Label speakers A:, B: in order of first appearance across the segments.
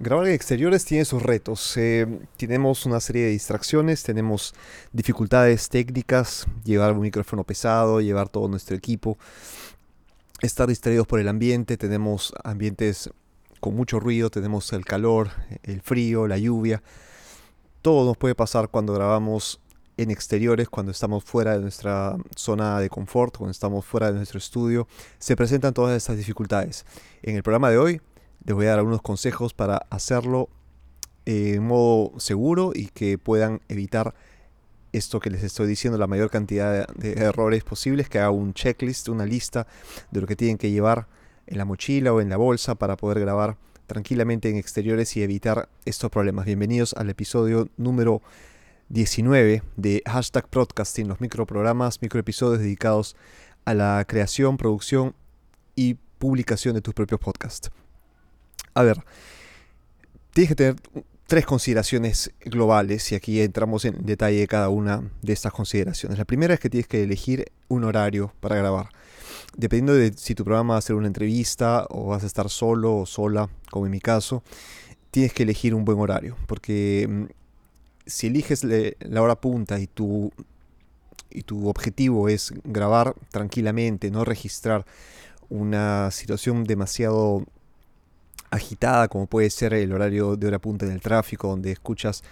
A: Grabar en exteriores tiene sus retos. Eh, tenemos una serie de distracciones, tenemos dificultades técnicas, llevar un micrófono pesado, llevar todo nuestro equipo, estar distraídos por el ambiente, tenemos ambientes con mucho ruido, tenemos el calor, el frío, la lluvia. Todo nos puede pasar cuando grabamos en exteriores, cuando estamos fuera de nuestra zona de confort, cuando estamos fuera de nuestro estudio. Se presentan todas estas dificultades. En el programa de hoy les voy a dar algunos consejos para hacerlo eh, en modo seguro y que puedan evitar esto que les estoy diciendo, la mayor cantidad de, errores posibles, que haga un checklist, una lista de lo que tienen que llevar en la mochila o en la bolsa para poder grabar tranquilamente en exteriores y evitar estos problemas. Bienvenidos al episodio número 19 de Hashtag Broadcasting, los microprogramas, microepisodios dedicados a la creación, producción y publicación de tus propios podcasts. A ver, tienes que tener tres consideraciones globales y aquí entramos en detalle de cada una de estas consideraciones. La primera es que tienes que elegir un horario para grabar. Dependiendo de si tu programa va a ser una entrevista o vas a estar solo o sola, como en mi caso, tienes que elegir un buen horario. Porque mm, si eliges la hora punta y tu, y tu objetivo es grabar tranquilamente, no registrar una situación demasiado agitada como puede ser el horario de hora punta en el tráfico, donde escuchas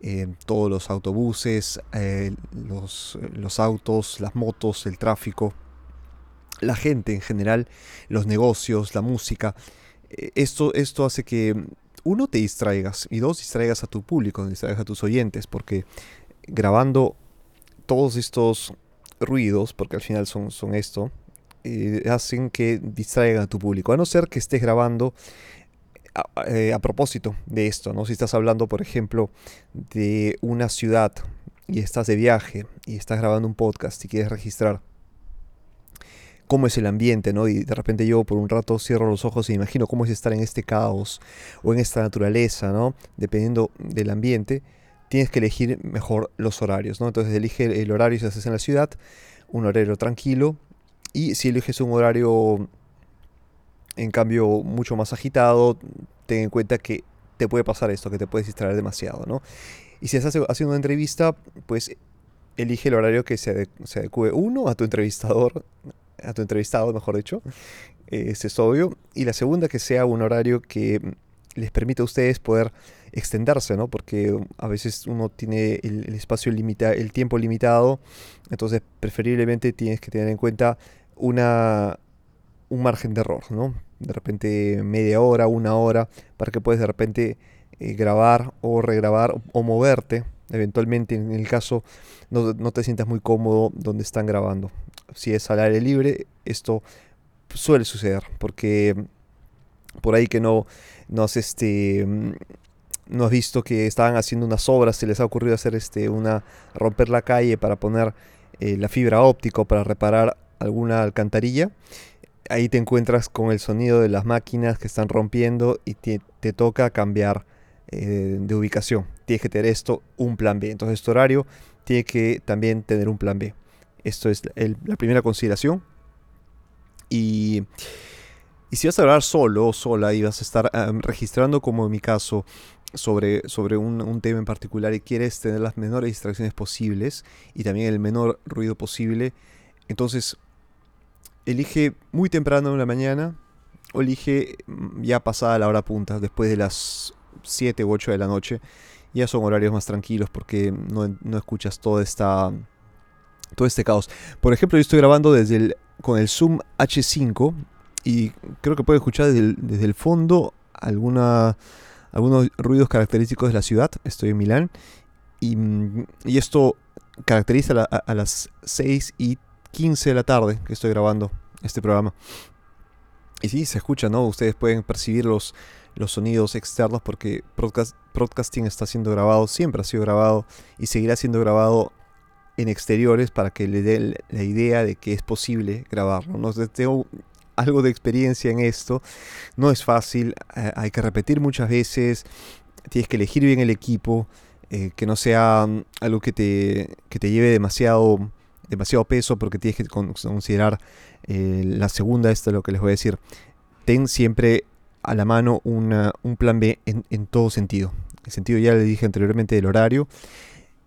A: eh, todos los autobuses, eh, los, los autos, las motos, el tráfico, la gente en general, los negocios, la música. Eh, esto, esto hace que uno te distraigas y dos distraigas a tu público, distraigas a tus oyentes, porque grabando todos estos ruidos, porque al final son, son esto, hacen que distraigan a tu público. A no ser que estés grabando eh, a, propósito de esto, ¿no? Si estás hablando, por ejemplo, de una ciudad y estás de viaje y estás grabando un podcast y quieres registrar cómo es el ambiente, ¿no? Y de repente yo por un rato cierro los ojos y imagino cómo es estar en este caos o en esta naturaleza, ¿no? Dependiendo del ambiente, tienes que elegir mejor los horarios, ¿no? Entonces elige el horario si estás en la ciudad, un horario tranquilo, y si eliges un horario en cambio mucho más agitado, ten en cuenta que te puede pasar esto, que te puedes distraer demasiado, ¿no? Y si estás haciendo una entrevista, pues elige el horario que se, adecue, uno, a tu entrevistador, a tu entrevistado, mejor dicho, ese es obvio, y la segunda, que sea un horario que les permita a ustedes poder extenderse, ¿no? Porque a veces uno tiene el, el espacio limitado, el tiempo limitado, entonces preferiblemente tienes que tener en cuenta una, un margen de error, ¿no? De repente media hora, una hora, para que puedas de repente eh, grabar o regrabar o, moverte. Eventualmente, en el caso no, no, te sientas muy cómodo donde están grabando. Si es al aire libre, esto suele suceder, porque por ahí que no, no has este no has visto que estaban haciendo unas obras, se les ha ocurrido hacer este una romper la calle para poner eh, la fibra óptica para reparar alguna alcantarilla ahí te encuentras con el sonido de las máquinas que están rompiendo y te, toca cambiar eh, de ubicación. Tienes que tener esto, un plan B. Entonces tu horario tiene que también tener un plan B. Esto es la primera consideración. Y, y, si vas a grabar solo o sola y vas a estar registrando, como en mi caso, sobre, sobre un, un, tema en particular y quieres tener las menores distracciones posibles y también el menor ruido posible, entonces elige muy temprano en la mañana o elige mm, ya pasada la hora punta, después de las 7 u 8 de la noche. Ya son horarios más tranquilos porque no, escuchas todo, esta, todo este caos. Por ejemplo, yo estoy grabando desde el, con el Zoom H5 y creo que puede escuchar desde el, fondo alguna, algunos ruidos característicos de la ciudad. Estoy en Milán y, mm, y esto caracteriza a, a las 6 y 15 de la tarde que estoy grabando este programa. Y sí, se escucha, ¿no? Ustedes pueden percibir los, los sonidos externos porque broadcast, broadcasting está siendo grabado, siempre ha sido grabado y seguirá siendo grabado en exteriores para que le dé la idea de que es posible grabarlo. ¿no? Tengo algo de experiencia en esto. No es fácil, eh, hay que repetir muchas veces, tienes que elegir bien el equipo, eh, que no sea mm, algo que te, que te lleve demasiado demasiado peso porque tienes que considerar eh, la segunda, esto es lo que les voy a decir. Ten siempre a la mano un plan B en, todo sentido. En sentido, ya le dije anteriormente, del horario.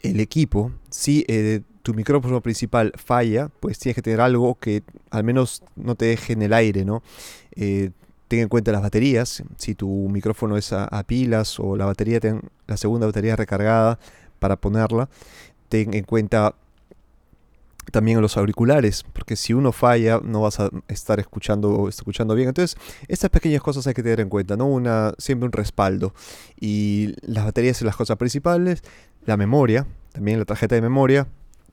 A: El equipo, eh, tu micrófono principal falla, pues tienes que tener algo que al menos no te deje en el aire, ¿no? Eh, ten en cuenta las baterías, si tu micrófono es a, pilas o la batería, ten, la segunda batería recargada para ponerla, ten en cuenta también los auriculares, porque si uno falla no vas a estar escuchando, escuchando bien. Entonces, estas pequeñas cosas hay que tener en cuenta, ¿no? Una, siempre un respaldo. Y las baterías son las cosas principales, la memoria, también la tarjeta de memoria,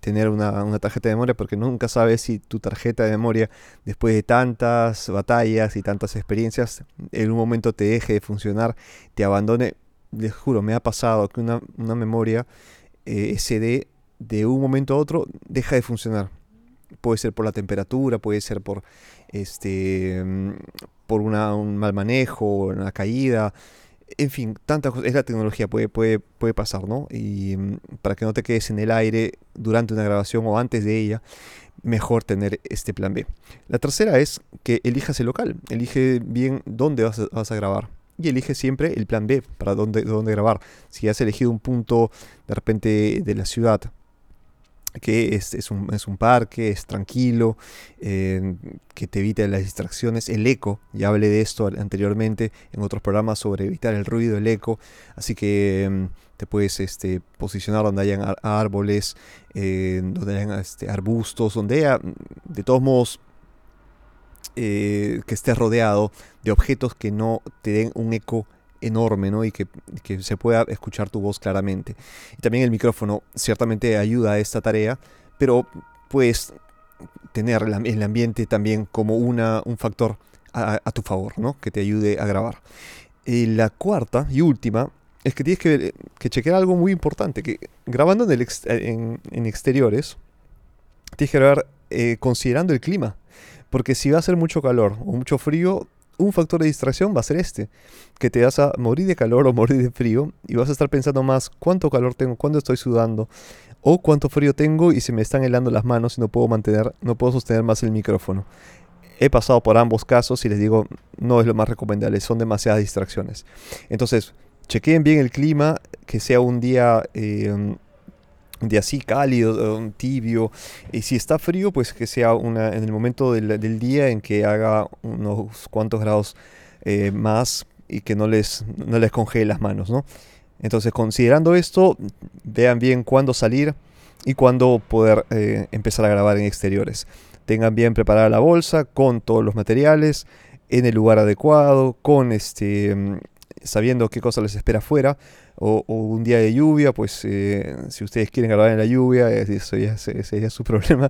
A: tener una, tarjeta de memoria porque nunca sabes si tu tarjeta de memoria, después de tantas batallas y tantas experiencias, en un momento te deje de funcionar, te abandone. Les juro, me ha pasado que una, memoria eh, SD de un momento a otro deja de funcionar. Puede ser por la temperatura, puede ser por este mm, por una, un mal manejo, una caída en fin, tantas cosas. Es la tecnología, puede, puede, puede pasar, ¿no? Y mm, para que no te quedes en el aire durante una grabación o antes de ella, mejor tener este plan B. La tercera es que elijas el local. Elige bien dónde vas a, vas a grabar. Y elige siempre el plan B para dónde, dónde grabar. Si has elegido un punto de repente de la ciudad que es, es, un, es, un, parque, es tranquilo, eh, que te evita las distracciones, el eco, ya hablé de esto anteriormente en otros programas sobre evitar el ruido, el eco, así que mm, te puedes este, posicionar donde hayan árboles, eh, donde hayan este, arbustos, donde haya, de todos modos, eh, que estés rodeado de objetos que no te den un eco enorme ¿no? y que, se pueda escuchar tu voz claramente. Y también el micrófono ciertamente ayuda a esta tarea, pero puedes tener el ambiente también como una, un factor a, tu favor, ¿no? que te ayude a grabar. Y la cuarta y última es que tienes que, que chequear algo muy importante, que grabando en, el en, exteriores, tienes que grabar eh, considerando el clima. Porque si va a ser mucho calor o mucho frío, un factor de distracción va a ser este, que te vas a morir de calor o morir de frío y vas a estar pensando más cuánto calor tengo, cuándo estoy sudando o cuánto frío tengo y se me están helando las manos y no puedo mantener, no puedo sostener más el micrófono. He pasado por ambos casos y les digo, no es lo más recomendable, son demasiadas distracciones. Entonces, chequeen bien el clima, que sea un día eh, de así cálido, tibio. Y si está frío, pues que sea una, en el momento del, día en que haga unos cuantos grados eh, más y que no les, no les congele las manos, ¿no? Entonces, considerando esto, vean bien cuándo salir y cuándo poder eh, empezar a grabar en exteriores. Tengan bien preparada la bolsa con todos los materiales, en el lugar adecuado, con este, mm, sabiendo qué cosa les espera afuera o, un día de lluvia, pues eh, si ustedes quieren grabar en la lluvia, eso ya sería su problema,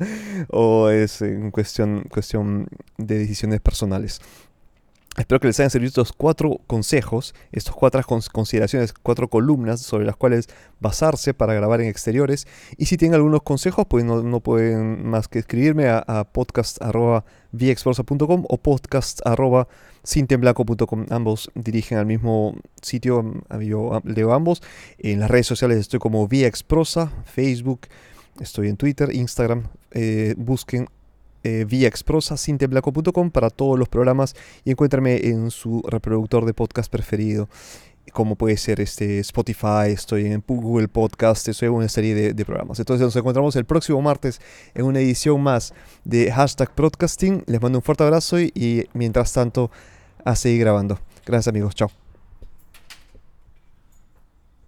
A: o es en cuestión, cuestión de decisiones personales. Espero que les hayan servido estos cuatro consejos, estas cuatro consideraciones, cuatro columnas sobre las cuales basarse para grabar en exteriores. Y si tienen algunos consejos, pues no, pueden más que escribirme a, a o podcast.sintemblaco.com. Ambos dirigen al mismo sitio, yo leo ambos. En las redes sociales estoy como Viexprosa, Facebook, estoy en Twitter, Instagram. Eh, busquen eh, vía exprosa sinteblaco.com para todos los programas y encuéntrame en su reproductor de podcast preferido como puede ser este Spotify, estoy en Google Podcast, estoy en una serie de, de, programas. Entonces nos encontramos el próximo martes en una edición más de hashtag Podcasting. Les mando un fuerte abrazo y, y mientras tanto a seguir grabando. Gracias amigos, chao.